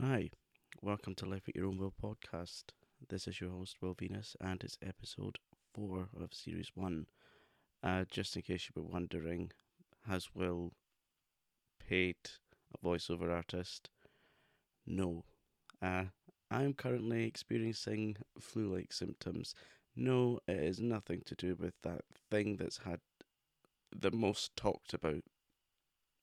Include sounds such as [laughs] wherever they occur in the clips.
Hi, welcome to Life at Your Own Will podcast. This is your host, Will Venus, and it's episode 4 of series 1. Uh, just in case you were wondering, has Will paid a voiceover artist? No. Uh, I'm currently experiencing flu like symptoms. No, it is nothing to do with that thing that's had the most talked about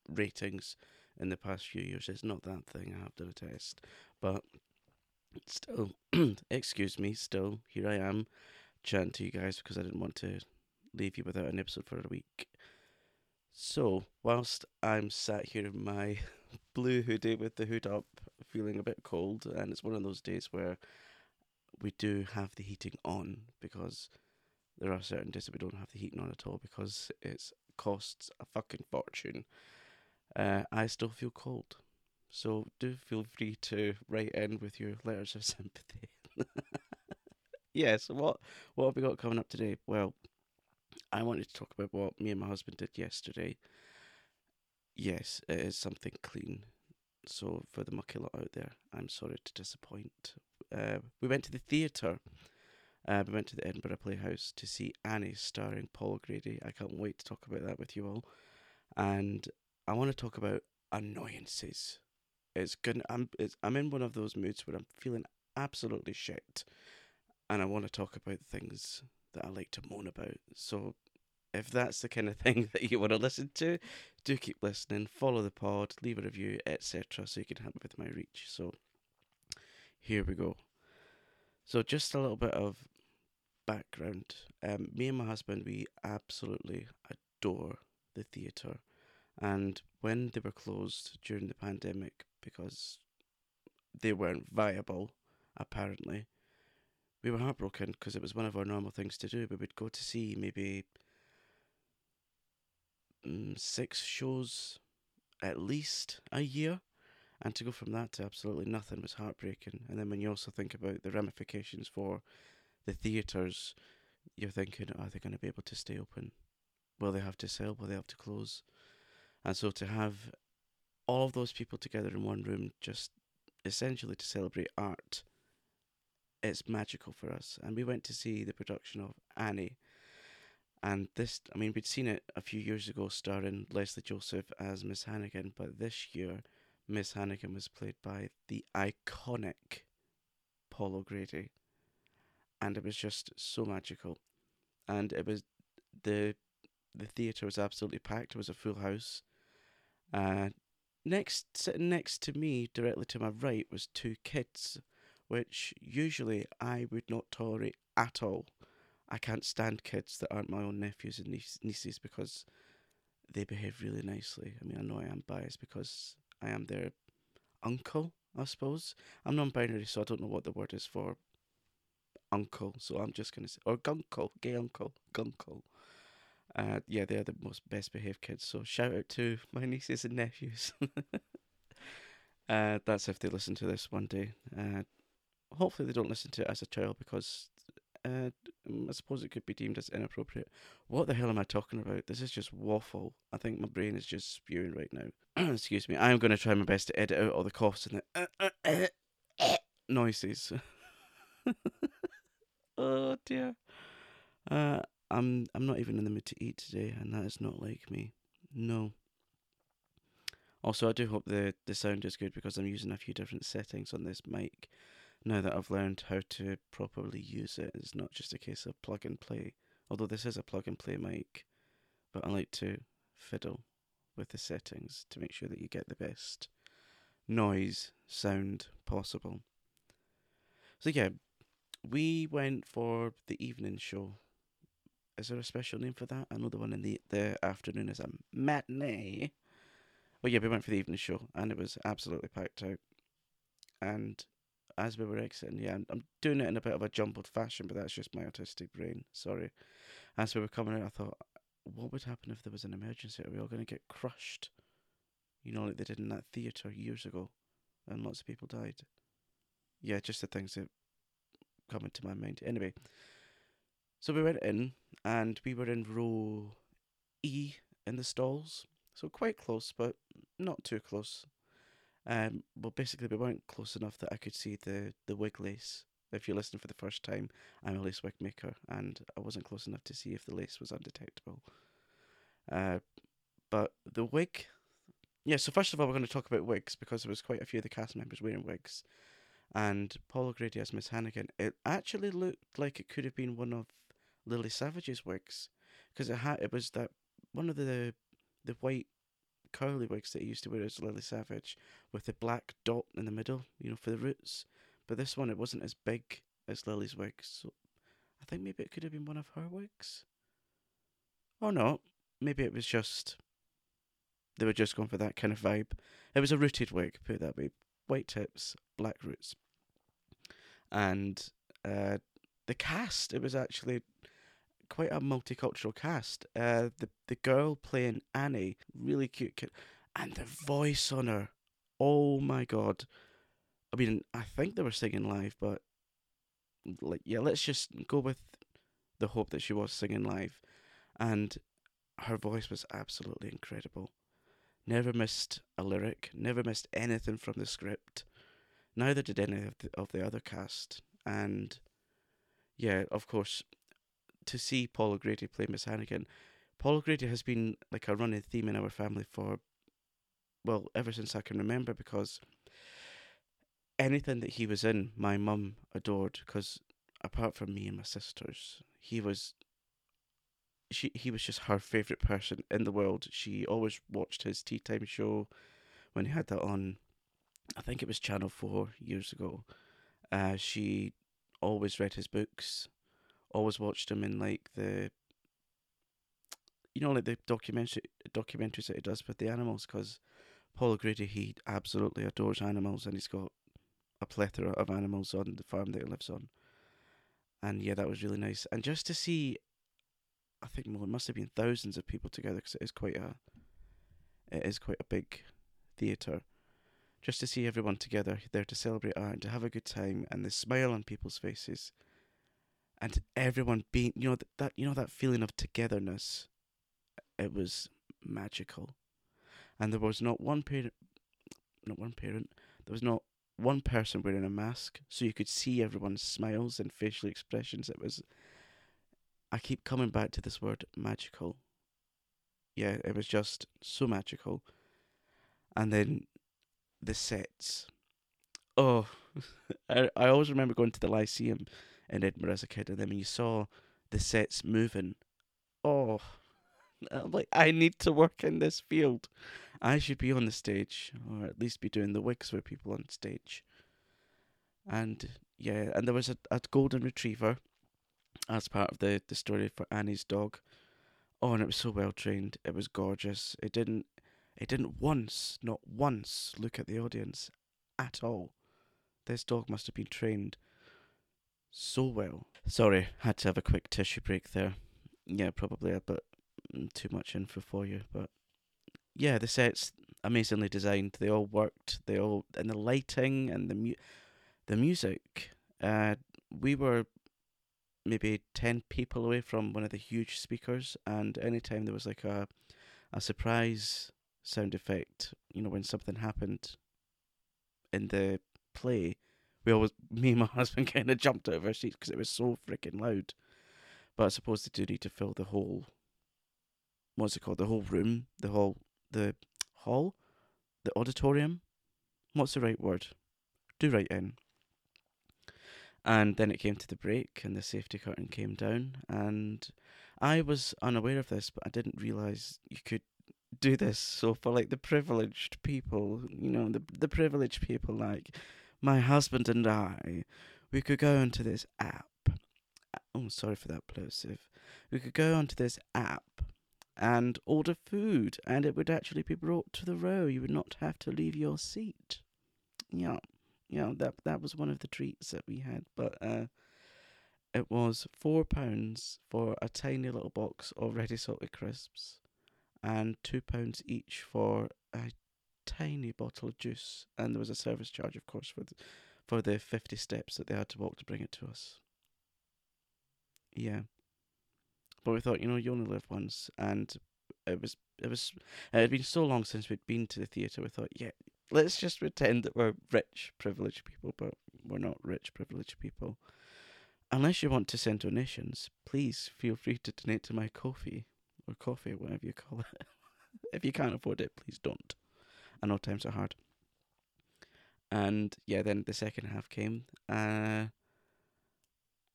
ratings in the past few years. It's not that thing. I have a test, but still, [clears throat] excuse me. Still, here I am, chatting to you guys because I didn't want to leave you without an episode for a week. So, whilst I'm sat here in my [laughs] blue hoodie with the hood up, feeling a bit cold, and it's one of those days where we do have the heating on because there are certain days that we don't have the heating on at all because it costs a fucking fortune uh, I still feel cold. So do feel free to write in with your letters of [laughs] sympathy. yes, what what have we got coming up today? Well, I wanted to talk about what me and my husband did yesterday. Yes, it is something clean. So for the mucky lot out there, I'm sorry to disappoint. Uh, we went to the theatre. Uh, we went to the Edinburgh Playhouse to see Annie starring Paul O'Grady. I can't wait to talk about that with you all. And I want to talk about annoyances. It's good. I'm it's, I'm in one of those moods where I'm feeling absolutely shit, and I want to talk about things that I like to moan about. So, if that's the kind of [laughs] thing that you want to listen to, do keep listening. Follow the pod, leave a review, etc., so you can help with my reach. So, here we go. So, just a little bit of background. Um, me and my husband, we absolutely adore the theatre. And when they were closed during the pandemic because they weren't viable, apparently, we were heartbroken because it was one of our normal things to do. We would go to see maybe mm, six shows at least a year. And to go from that to absolutely nothing was heartbreaking. And then when you also think about the ramifications for the theatres, you're thinking, are they going to be able to stay open? Will they have to sell? Will they have to close? And so to have all of those people together in one room, just essentially to celebrate art, it's magical for us. And we went to see the production of Annie. And this, I mean, we'd seen it a few years ago starring Lesley Joseph as Miss Hannigan, but this year, Miss Hannigan was played by the iconic Paul O'Grady. And it was just so magical. And it was the the theatre was absolutely packed. It was a full house. Uh, next, sitting next to me, directly to my right, was two kids, which usually I would not tolerate at all. I can't stand kids that aren't my own nephews and nieces because they behave really nicely. I mean, I know I am biased because I am their uncle, I suppose. I'm non binary, so I don't know what the word is for uncle, so I'm just going to say, or gunkle, gay uncle, gunkle. Uh, yeah, they're the most best behaved kids. So shout out to [laughs] my nieces and nephews. [laughs] uh, that's if they listen to this one day. Uh, hopefully they don't listen to it as a child because uh, I suppose it could be deemed as inappropriate. What the hell am I talking about? This is just waffle. I think my brain is just spewing right now. [clears throat] Excuse me. I'm going to try my best to edit out all the coughs and the uh, uh, uh, noises. [laughs] oh dear. Uh, I'm I'm not even in the mood to eat today, and that is not like me. No. Also, I do hope the the sound is good because I'm using a few different settings on this mic. Now that I've learned how to properly use it, it's not just a case of plug and play. Although this is a plug and play mic, but I like to fiddle with the settings to make sure that you get the best noise sound possible. So yeah, we went for the evening show is there a special name for that? The one in the the afternoon is a matinee. Well, yeah, we went for the evening show, and it was absolutely packed out. And as we were exiting, yeah, I'm, I'm doing it in a bit of a jumbled fashion, but that's just my autistic brain. Sorry. As we were coming out, I thought, what would happen if there was an emergency? Are we all going to get crushed? You know, like they did in that theatre years ago, and lots of people died. Yeah, just the things that come into my mind. Anyway, so we went in and we were in row E in the stalls. So quite close, but not too close. Um, well, basically, we weren't close enough that I could see the the wig lace. If you're listening for the first time, I'm a lace wig maker, and I wasn't close enough to see if the lace was undetectable. Uh, but the wig, yeah. So first of all, we're going to talk about wigs because there was quite a few of the cast members wearing wigs, and Paul O'Grady as Miss Hannigan. It actually looked like it could have been one of Lily Savage's wigs, because it had it was that one of the the white curly wigs that he used to wear as Lily Savage with the black dot in the middle, you know, for the roots. But this one, it wasn't as big as Lily's wigs, so I think maybe it could have been one of her wigs. Or not. Maybe it was just they were just going for that kind of vibe. It was a rooted wig, put that way. White tips, black roots. And uh, the cast, it was actually quite a multicultural cast. Uh, the the girl playing Annie, really cute kid, and the voice on her, oh my god! I mean, I think they were singing live, but like, yeah, let's just go with the hope that she was singing live, and her voice was absolutely incredible. Never missed a lyric, never missed anything from the script. Neither did any of the, of the other cast, and yeah, of course, to see Paul O'Grady play Miss Hannigan. Paul O'Grady has been like a running theme in our family for, well, ever since I can remember because anything that he was in, my mum adored because apart from me and my sisters, he was. She he was just her favorite person in the world. She always watched his tea time show when he had that on. I think it was Channel Four years ago. Uh, she always read his books always watched him in like the you know like the documentary documentaries that he does with the animals because Paul O'Grady he absolutely adores animals and he's got a plethora of animals on the farm that he lives on. And yeah that was really nice. And just to see I think well it must have been thousands of people together because it is quite a it is quite a big theatre. Just to see everyone together there to celebrate art and to have a good time and the smile on people's faces and everyone being you know that, that you know that feeling of togetherness uh, it was magical. And there was not one parent not one parent there was not one person wearing a mask so you could see everyone's smiles and facial expressions. It was i keep coming back to this word magical. Yeah it was just so magical. And then the sets. Oh [laughs] I, I always remember going to the lyceum in Edinburgh as a kid, and then when you saw the sets moving, oh, [laughs] I'm like I need to work in this field. I should be on the stage, or at least be doing the wigs for people on stage. And yeah, and there was a, a golden retriever as part of the, the story for Annie's dog. Oh, and it was so well trained. It was gorgeous. It didn't it didn't once, not once, look at the audience at all. This dog must have been trained so well. Sorry, had to have a quick tissue break there. Yeah, probably a bit mm, too much info for you, but yeah, the sets amazingly designed. They all worked. They all and the lighting and the mu- the music. Uh, we were maybe ten people away from one of the huge speakers, and anytime there was like a a surprise sound effect, you know, when something happened in the play, we always, [laughs] me and my husband kind of jumped of our seats because it was so freaking loud. But I suppose they do need to fill the whole, what's it called, the whole room, the whole, the hall, the auditorium. What's the right word? Do right in. And then it came to the break, and the safety curtain came down, and I was unaware of this, but I didn't realize you could do this. So for like the privileged people, you know, the the privileged people like my husband and I, we could go onto this app. Oh, sorry for that plosive. We could go onto this app and order food, and it would actually be brought to the row. You would not have to leave your seat. Yeah, yeah, that that was one of the treats that we had. But uh, it was four pounds for a tiny little box of ready salted crisps, and two pounds each for a tiny bottle of juice, and there was a service charge, of course, for the, for the fifty steps that they had to walk to bring it to us. Yeah, but we thought, you know, you only live once, and it was it was it had been so long since we'd been to the theatre. We thought, yeah, let's just pretend that we're rich, privileged people, but we're not rich, privileged people. Unless you want to send donations, please feel free to donate to my coffee or coffee, whatever you call it. [laughs] if you can't afford it, please don't. I know times are hard. And yeah, then the second half came. Uh,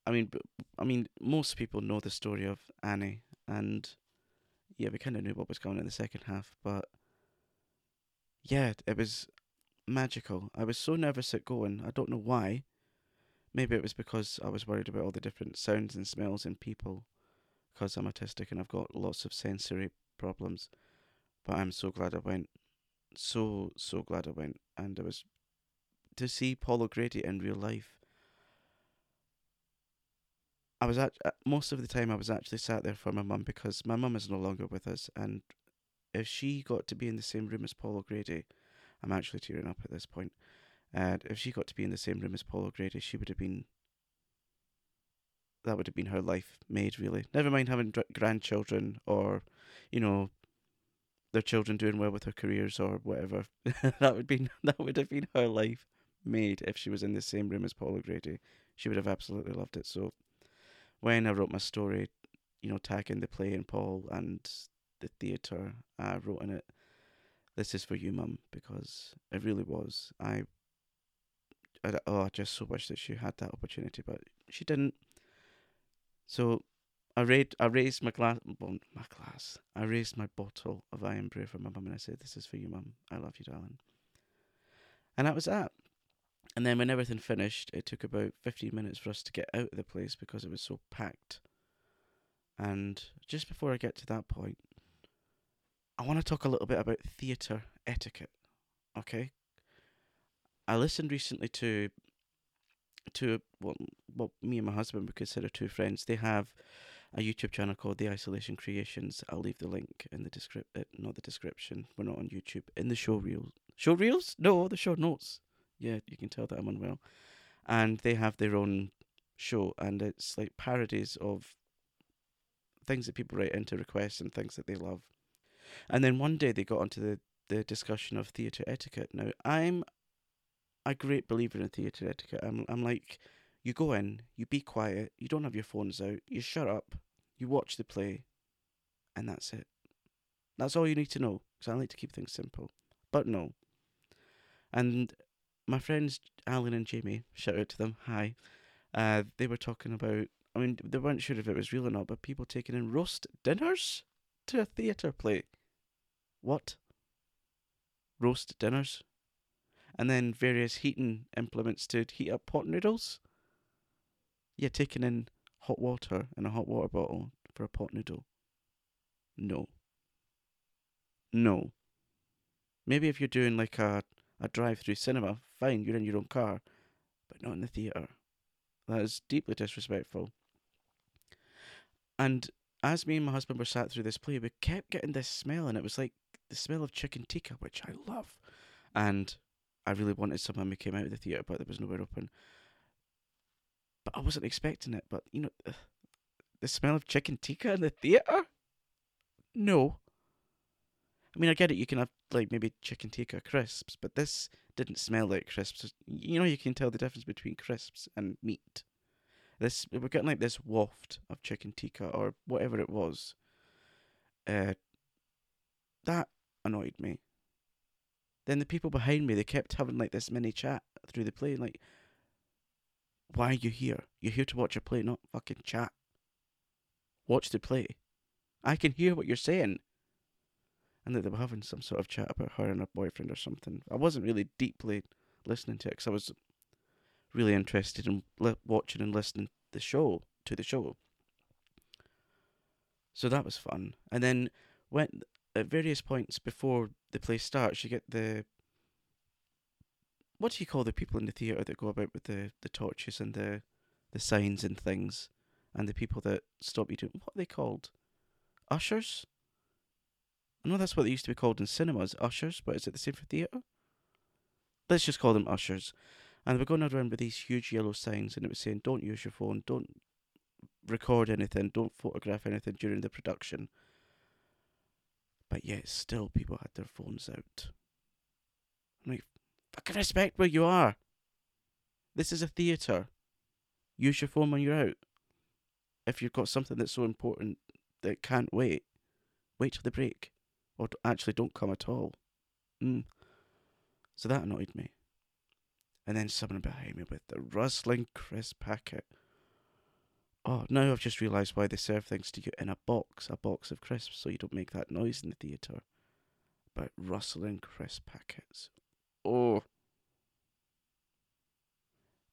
I mean, I mean, most people know the story of Annie, and yeah, we kind of knew what was going in the second half, but yeah, it was magical. I was so nervous at going. I don't know why. Maybe it was because I was worried about all the different sounds and smells and people, because I'm autistic and I've got lots of sensory problems. But I'm so glad I went. So so glad I went, and it was to see Paul O'Grady in real life. I was at uh, most of the time I was actually sat there for my mum because my mum is no longer with us, and if she got to be in the same room as Paul O'Grady, I'm actually tearing up at this point. And if she got to be in the same room as Paul O'Grady, she would have been. That would have been her life made, really. Never mind having grandchildren or, you know, their children doing well with their careers or whatever. [laughs] that would be [laughs] that would have been her life made if she was in the same room as Paul O'Grady. She would have absolutely loved it. So, when I wrote my story, you know, tagging the play and Paul and the theatre, I wrote in it, "This is for you, Mum," because it really was. I I, oh, I just so wish that she had that opportunity, but she didn't. So I raised, I raised my glass, my glass. I raised my bottle of Irn-Bru for my mum, and I said, "This is for you, mum. I love you, darling." And that was that. And then when everything finished, it took about fifteen minutes for us to get out of the place because it was so packed. And just before I get to that point, I want to talk a little bit about theatre etiquette. Okay, I listened recently to to what what me and my husband would consider two friends. They have a YouTube channel called The Isolation Creations. I'll leave the link in the description, uh, not the description. We're not on YouTube. In the show reels, show reels? No, the show notes. Yeah, you can tell that I'm unwell. And they have their own show, and it's like parodies of things that people write into requests and things that they love. And then one day they got onto the the discussion of theatre etiquette. Now I'm a great believer in theatre etiquette. I'm, I'm like, you go in, you be quiet, you don't have your phones out, you shut up, you watch the play, and that's it. That's all you need to know, because I like to keep things simple. But no. And my friends Alan and Jamie, shout out to them, hi. Uh, they were talking about, I mean, they weren't sure if it was real or not, but people taking in roast dinners to a theatre play. What? Roast dinners? and then various heating implements to heat up pot noodles. Yeah, taking in hot water in a hot water bottle for a pot noodle. No. No. Maybe if you're doing like a, a drive through cinema, fine, you're in your own car, but not in the theatre. That is deeply disrespectful. And as me and my husband were sat through this play, we kept getting this smell, and it was like the smell of chicken tikka, which I love. And I really wanted some when we came out of the theatre, but there was nowhere open. But I wasn't expecting it. But you know, the smell of chicken tikka in the theatre. No. I mean, I get it. You can have like maybe chicken tikka crisps, but this didn't smell like crisps. You know, you can tell the difference between crisps and meat. This we're getting like this waft of chicken tikka or whatever it was. Uh, that annoyed me. Then the people behind me, they kept having like this mini chat through the play, like, why are you here? You're here to watch a play, not fucking chat. Watch the play. I can hear what you're saying. And that they were having some sort of chat about her and her boyfriend or something. I wasn't really deeply listening to it because I was really interested in li- watching and listening the show to the show. So that was fun. And then when at various points before the play starts, you get the what do you call the people in the theatre that go about with the, the torches and the the signs and things, and the people that stop you doing what are they called? Ushers. I know that's what they used to be called in cinemas, ushers, but is it the same for theatre? Let's just call them ushers. And they were going around with these huge yellow signs, and it was saying, "Don't use your phone, don't record anything, don't photograph anything during the production." but yet still people had their phones out. I'm like, fucking respect where you are. This is a theatre. Use your phone when you're out. If you've got something that's so important that can't wait, wait till the break. Or actually don't come at all. Mm. So that annoyed me. And then someone behind me with the rustling crisp packet. Oh, now I've just realised why they serve things to you in a box, a box of crisps, so you don't make that noise in the theatre. But rustling crisp packets. Oh.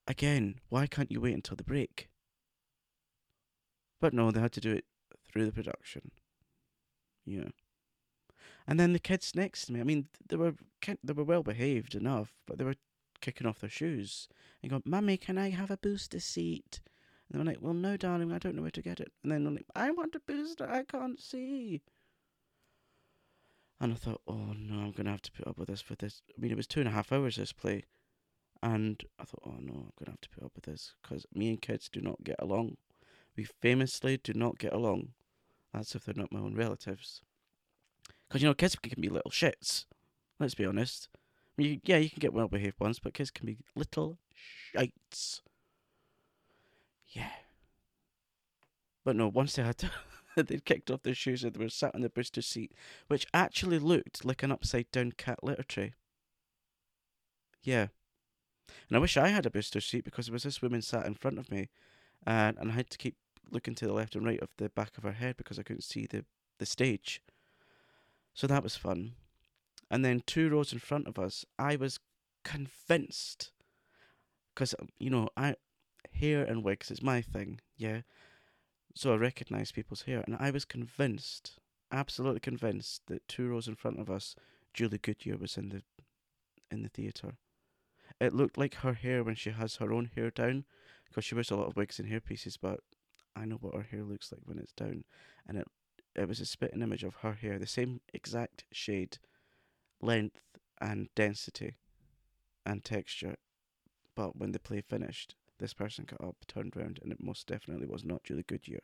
Again, why can't you wait until the break? But no, they had to do it through the production. Yeah. And then the kids next to me, I mean, they were they were well behaved enough, but they were kicking off their shoes and going, "Mummy, can I have a booster seat?" And they were like, "Well, no, darling, I don't know where to get it." And then they're like, "I want a booster, I can't see." And I thought, "Oh no, I'm gonna have to put up with this for this." I mean, it was two and a half hours this play, and I thought, "Oh no, I'm gonna have to put up with this because me and kids do not get along. We famously do not get along. That's if they're not my own relatives." Because, you know, kids can be little shits. Let's be honest. I mean, you, yeah, you can get well behaved ones, but kids can be little shites. Yeah. But no, once they had to, [laughs] [laughs] they'd kicked off their shoes and they were sat on the booster seat, which actually looked like an upside down cat litter tray. Yeah. And I wish I had a booster seat because there was this woman sat in front of me and, and I had to keep looking to the left and right of the back of her head because I couldn't see the, the stage. So that was fun. And then two rows in front of us, I was convinced, because you know, I hair and wigs is my thing, yeah. So I recognised people's hair, and I was convinced, absolutely convinced, that two rows in front of us, Julie Goodyear was in the in the theatre. It looked like her hair when she has her own hair down, because she wears a lot of wigs and hairpieces. But I know what her hair looks like when it's down, and it it was a spitting image of her hair, the same exact shade, length, and density, and texture. But when the play finished, this person got up, turned round, and it most definitely was not Julie Goodyear.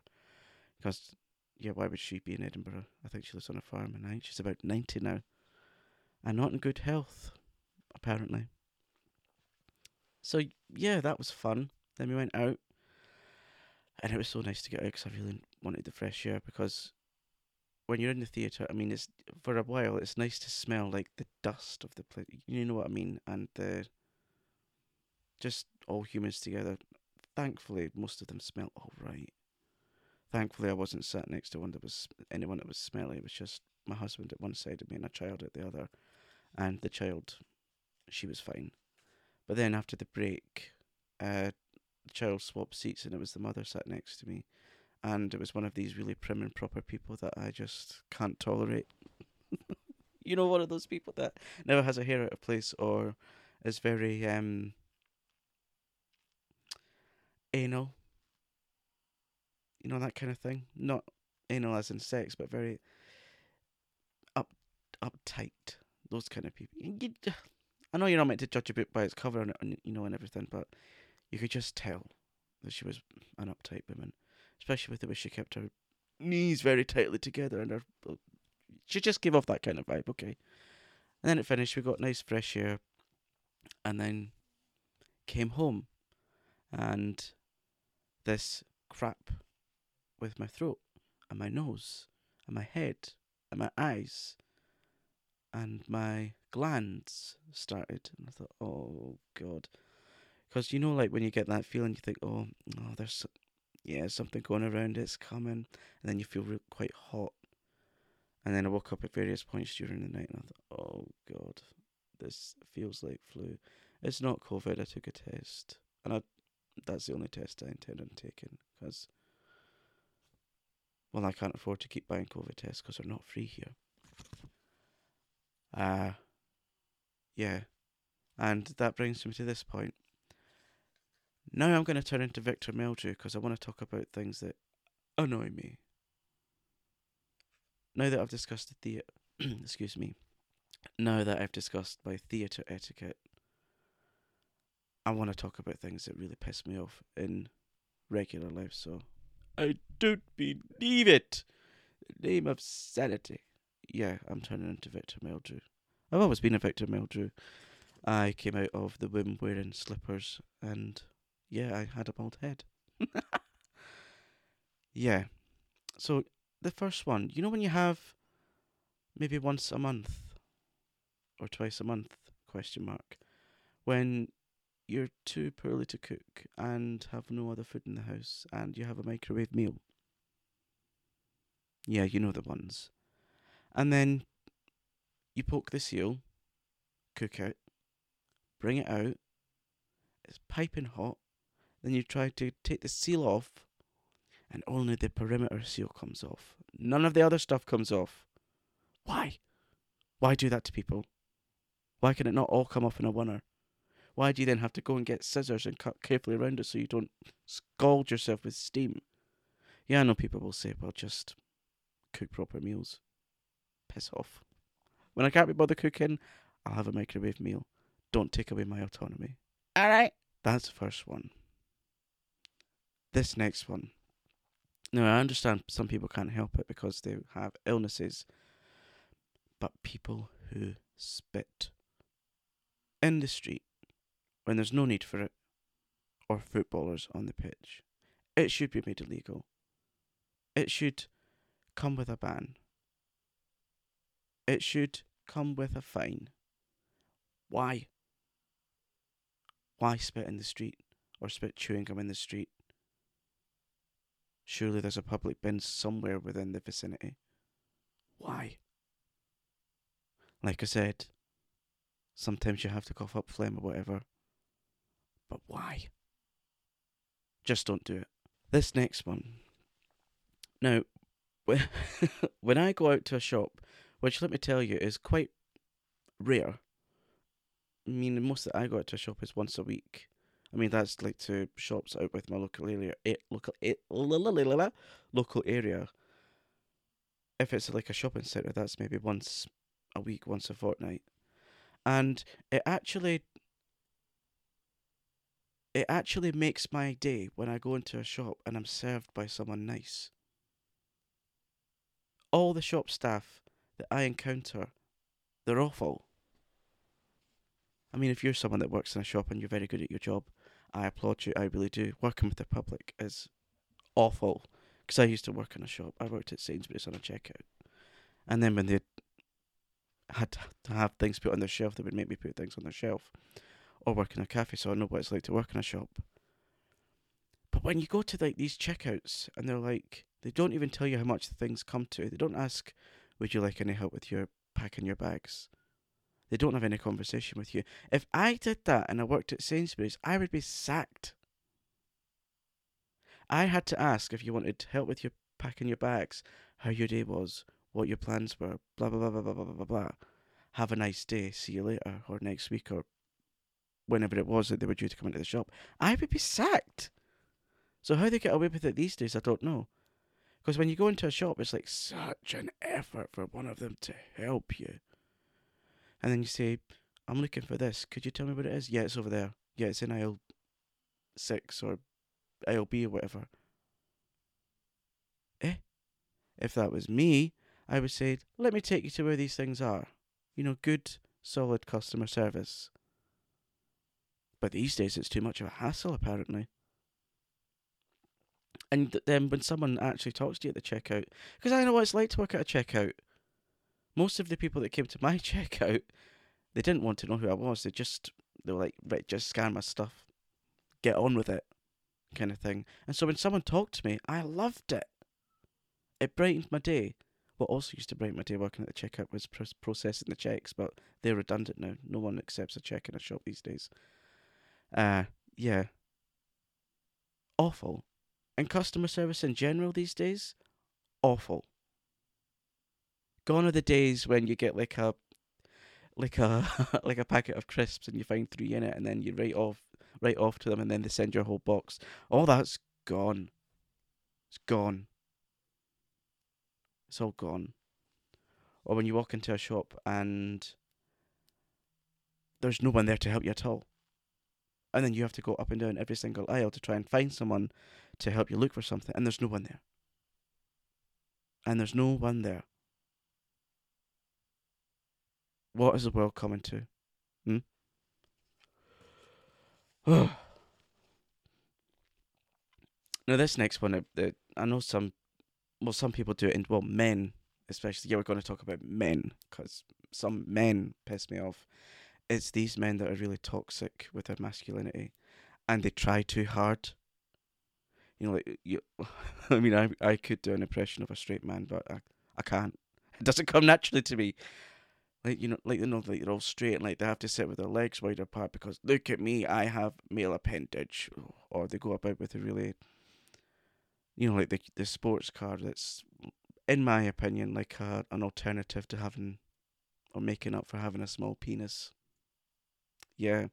Because, yeah, why would she be in Edinburgh? I think she lives on a farm, and I she's about 90 now. And not in good health, apparently. So, yeah, that was fun. Then we went out. And it was so nice to get out because I really wanted the fresh air because when you're in the theatre, I mean, it's for a while. It's nice to smell like the dust of the place. You know what I mean? And the just all humans together. Thankfully, most of them smell all right. Thankfully, I wasn't sat next to one that was anyone that was smelly. It was just my husband at one side of me and a child at the other, and the child, she was fine. But then after the break, uh, the child swapped seats, and it was the mother sat next to me and it was one of these really prim and proper people that I just can't tolerate. [laughs] you know, one of those people that never has a hair out of place or is very um anal. You know that kind of thing. Not anal as in sex, but very up uptight. Those kind of people. You, I know you're not meant to judge a book by its cover and, and you know and everything, but you could just tell that she was an uptight woman especially with the way she kept her knees very tightly together and her. Uh, she just gave off that kind of vibe, okay. And then it finished. We got nice fresh air, and then came home, and this crap with my throat and my nose and my head and my eyes and my glands started, and I thought, oh god, because you know, like when you get that feeling, you think, oh, oh, there's yeah, something going around, it's coming, and then you feel re- quite hot. And then I woke up at various points during the night and I thought, oh god, this feels like flu. It's not COVID, I took a test. And I, that's the only test I intend on taking because, well, I can't afford to keep buying COVID tests because they're not free here. Uh, yeah. And that brings me to this point. Now I'm going to turn into Victor Meldrew because I want to talk about things that annoy me. Now that I've discussed the theatre, [clears throat] excuse me, now that I've discussed my theatre etiquette, I want to talk about things that really piss me off in regular life. So, I don't believe it. Name of sanity. Yeah, I'm turning into Victor Meldrew. I've always been a Victor Meldrew. I came out of the womb wearing slippers and yeah, I had a bald head. [laughs] yeah. So the first one, you know when you have maybe once a month or twice a month question mark when you're too poorly to cook and have no other food in the house and you have a microwave meal. Yeah, you know the ones. And then you poke the seal, cook it, bring it out, it's piping hot, then you try to take the seal off, and only the perimeter seal comes off. None of the other stuff comes off. Why? Why do that to people? Why can it not all come off in a winner? Why do you then have to go and get scissors and cut carefully around it so you don't scald yourself with steam? Yeah, I know people will say, well, just cook proper meals. Piss off. When I can't be bothered cooking, I'll have a microwave meal. Don't take away my autonomy. Alright. That's the first one. This next one. Now, I understand some people can't help it because they have illnesses, but people who spit in the street when there's no need for it, or footballers on the pitch, it should be made illegal. It should come with a ban. It should come with a fine. Why? Why spit in the street or spit chewing gum in the street? Surely there's a public bin somewhere within the vicinity. Why? Like I said, sometimes you have to cough up phlegm or whatever. But why? Just don't do it. This next one. Now, [laughs] when I go out to a shop, which let me tell you is quite rare. I mean, most that I go out to a shop is once a week. I mean, that's like to shops out with my local area, it, local, eh, it, local area. If it's like a shopping centre, that's maybe once a week, once a fortnight, and it actually, it actually makes my day when I go into a shop and I'm served by someone nice. All the shop staff that I encounter, they're awful. I mean, if you're someone that works in a shop and you're very good at your job, I applaud you. I really do. Working with the public is awful. Because I used to work in a shop. I worked at Sainsbury's on a checkout. And then when they had to have things put on their shelf, they would make me put things on their shelf. Or work in a cafe, so I know what it's like to work in a shop. But when you go to like these checkouts and they're like, they don't even tell you how much the things come to. They don't ask, would you like any help with your packing your bags? They don't have any conversation with you. If I did that and I worked at Sainsbury's, I would be sacked. I had to ask if you wanted help with your packing your bags, how your day was, what your plans were, blah blah blah blah blah blah blah blah. Have a nice day. See you later, or next week, or whenever it was that they were due to come into the shop. I would be sacked. So how they get away with it these days, I don't know. Because when you go into a shop, it's like such an effort for one of them to help you and then you say, I'm looking for this. Could you tell me what it is? Yeah, it's over there. Yeah, it's in aisle six or aisle B or whatever. Eh? If that was me, I would say, let me take you to where these things are. You know, good, solid customer service. But these days it's too much of a hassle, apparently. And then when someone actually talks to you at the checkout, because I know what it's like to work at a checkout most of the people that came to my [laughs] checkout, they didn't want to know who I was. They just they were like, right, just scan my stuff, get on with it, kind of thing. And so when someone talked to me, I loved it. It brightened my day. What also used to brighten my day working at the checkout was processing the checks, but they're redundant now. No one accepts a check in a shop these days. Uh, yeah. Awful. And customer service in general these days, awful. Gone are the days when you get like a like a [laughs] like a packet of crisps and you find three in it and then you write off write off to them and then they send your whole box. All that's gone. It's gone. It's all gone. Or when you walk into a shop and there's no one there to help you at all. And then you have to go up and down every single aisle to try and find someone to help you look for something, and there's no one there. And there's no one there. What is the world coming to? Hmm? [sighs] now this next one, uh, I know some, well, some people do it, and well, men especially. Yeah, we're going to talk about men because some men piss me off. It's these men that are really toxic with their masculinity, and they try too hard. You know, like you. [laughs] I mean, I I could do an impression of a straight man, but I I can't. It doesn't come naturally to me. Like you know, like you know, like they're all straight, and like they have to sit with their legs wide apart because look at me, I have male appendage, or they go about with a really, you know, like the the sports car that's, in my opinion, like a, an alternative to having, or making up for having a small penis. Yeah,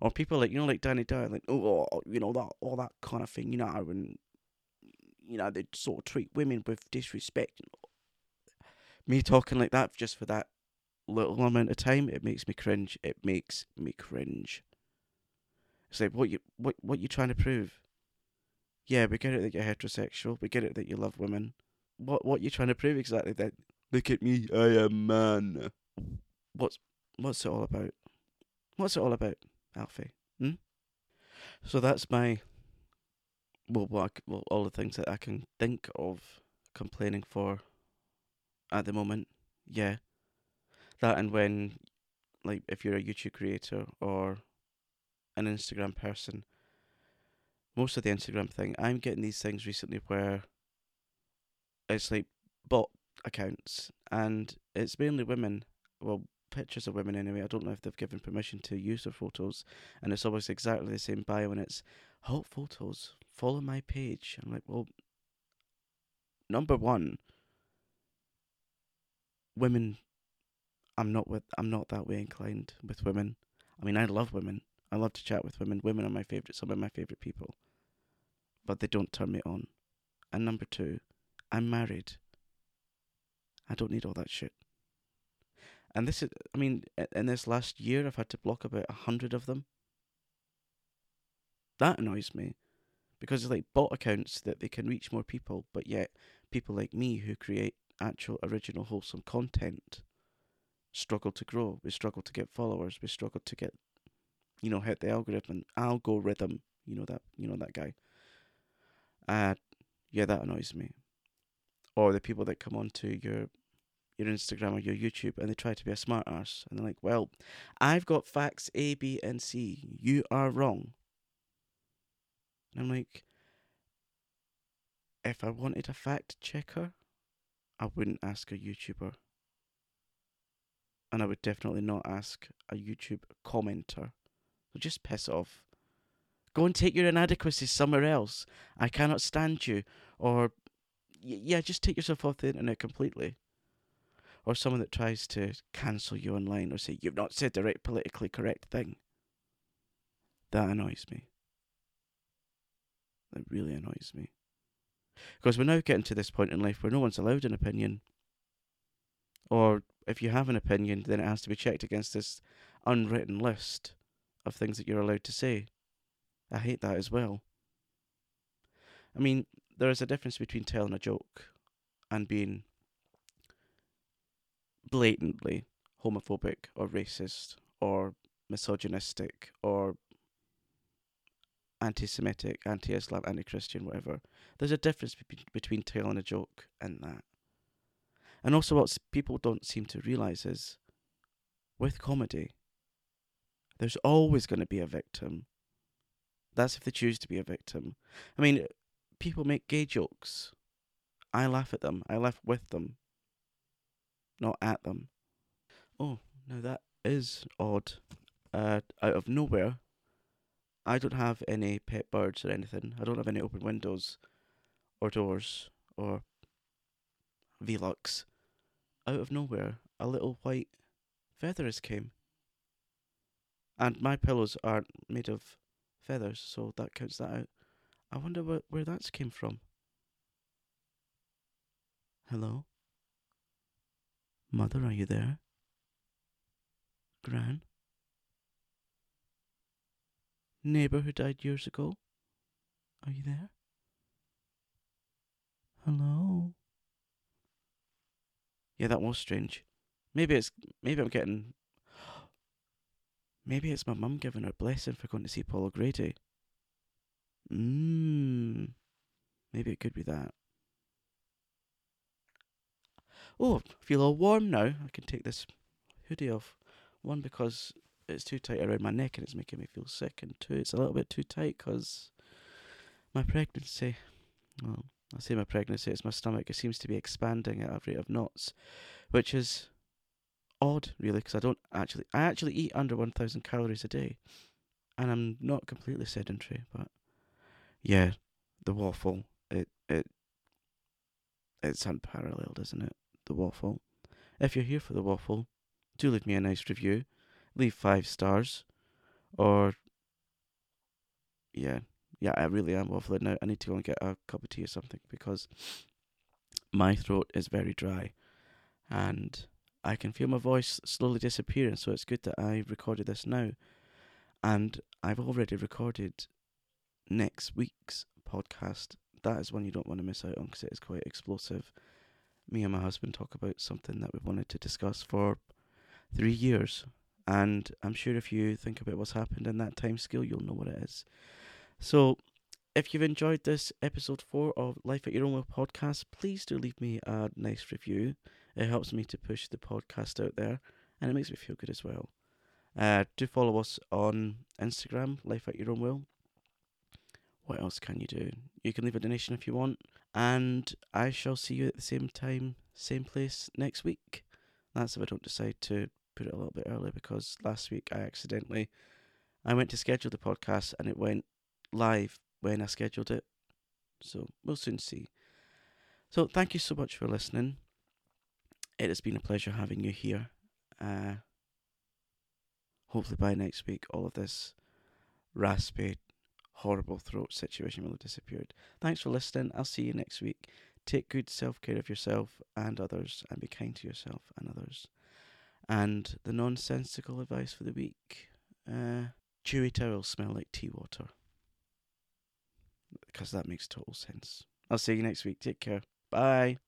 or people like you know, like Danny Dyer, like oh, you know that all that kind of thing, you know, and you know they sort of treat women with disrespect. Me talking like that just for that little amount of time, it makes me cringe. It makes me cringe. It's like what you what what you trying to prove? Yeah, we get it that you're heterosexual. We get it that you love women. What what you trying to prove exactly? That look at me, I am man. What's what's it all about? What's it all about, Alfie? Hmm. So that's my well, I, well, all the things that I can think of complaining for at the moment. Yeah, that and when like if you're a YouTube creator or an Instagram person, most of the Instagram thing, I'm getting these things recently where it's like bot accounts and it's mainly women. Well, pictures of women anyway. I don't know if they've given permission to use their photos, and it's always exactly the same bio, and it's hot photos. Follow my page. I'm like, well, number one, women I'm not with I'm not that way inclined with women. I mean, I love women. I love to chat with women. Women are my favorite. Some of my favorite people, but they don't turn me on. And number two, I'm married. I don't need all that shit. And this is, I mean, in this last year, I've had to block about a hundred of them. That annoys me, because it's like bot accounts that they can reach more people, but yet people like me who create actual original wholesome content struggle to grow. We struggle to get followers. We struggle to get, you know, hit the algorithm. Algorithm. You know that. You know that guy. Uh, yeah, that annoys me. Or the people that come onto your your Instagram or your YouTube and they try to be a smart ass and they're like, "Well, I've got facts A, B, and C. You are wrong." And I'm like, if I wanted a fact checker, I wouldn't ask a YouTuber and I would definitely not ask a YouTube commenter. So just piss off. Go and take your inadequacies somewhere else. I cannot stand you. Or, yeah, just take yourself off the internet completely. Or someone that tries to cancel you online or say you've not said the right politically correct thing. That annoys me. That really annoys me. Because we're now getting to this point in life where no one's allowed an opinion. Or if you have an opinion, then it has to be checked against this unwritten list of things that you're allowed to say. I hate that as well. I mean, there is a difference between telling a joke and being blatantly homophobic or racist or misogynistic or anti Semitic, anti Islam, anti Christian, whatever. There's a difference be- between telling a joke and that. And also, what people don't seem to realize is with comedy, there's always going to be a victim. That's if they choose to be a victim. I mean, people make gay jokes. I laugh at them. I laugh with them, not at them. Oh, now that is odd. Uh, out of nowhere, I don't have any pet birds or anything. I don't have any open windows or doors or Velux, out of nowhere, a little white feathers came. And my pillows aren't made of feathers, so that counts that out. I wonder where, where that's came from. Hello? Mother, are you there? Gran? Neighbour who died years ago? Are you there? Hello? Yeah, that was strange. Maybe it's maybe I'm getting [gasps] Maybe it's my mum giving her blessing for going to see Paul O'Grady. Mmm. Maybe it could be that. Oh, I feel all warm now. I can take this hoodie off. One, because it's too tight around my neck and it's making me feel sick. And two, it's a little bit too tight because my pregnancy. Well, I say my pregnancy, it's my stomach. It seems to be expanding at a rate of knots, which is odd, really, because I don't actually. I actually eat under 1,000 calories a day. And I'm not completely sedentary, but yeah, the waffle, it, it, it's unparalleled, isn't it? The waffle. If you're here for the waffle, do leave me a nice review. Leave five stars. Or, yeah, yeah, I really am waffling now. I need to go and get a cup of tea or something because my throat is very dry and I can feel my voice slowly disappearing. So it's good that I recorded this now. And I've already recorded next week's podcast. That is one you don't want to miss out on because it is quite explosive. Me and my husband talk about something that we've wanted to discuss for three years. And I'm sure if you think about what's happened in that time scale, you'll know what it is. So, if you've enjoyed this episode four of Life at Your Own Will podcast, please do leave me a nice review. It helps me to push the podcast out there and it makes me feel good as well. Uh, do follow us on Instagram, Life at Your Own Will. What else can you do? You can leave a donation if you want, and I shall see you at the same time, same place next week. That's if I don't decide to put it a little bit early because last week I accidentally I went to schedule the podcast and it went live when I scheduled it. So we'll soon see. So thank you so much for listening. It has been a pleasure having you here. Uh, hopefully by next week all of this raspy, horrible throat situation will have disappeared. Thanks for listening. I'll see you next week. Take good self care of yourself and others, and be kind to yourself and others. And the nonsensical advice for the week uh, chewy towels smell like tea water. Because that makes total sense. I'll see you next week. Take care. Bye.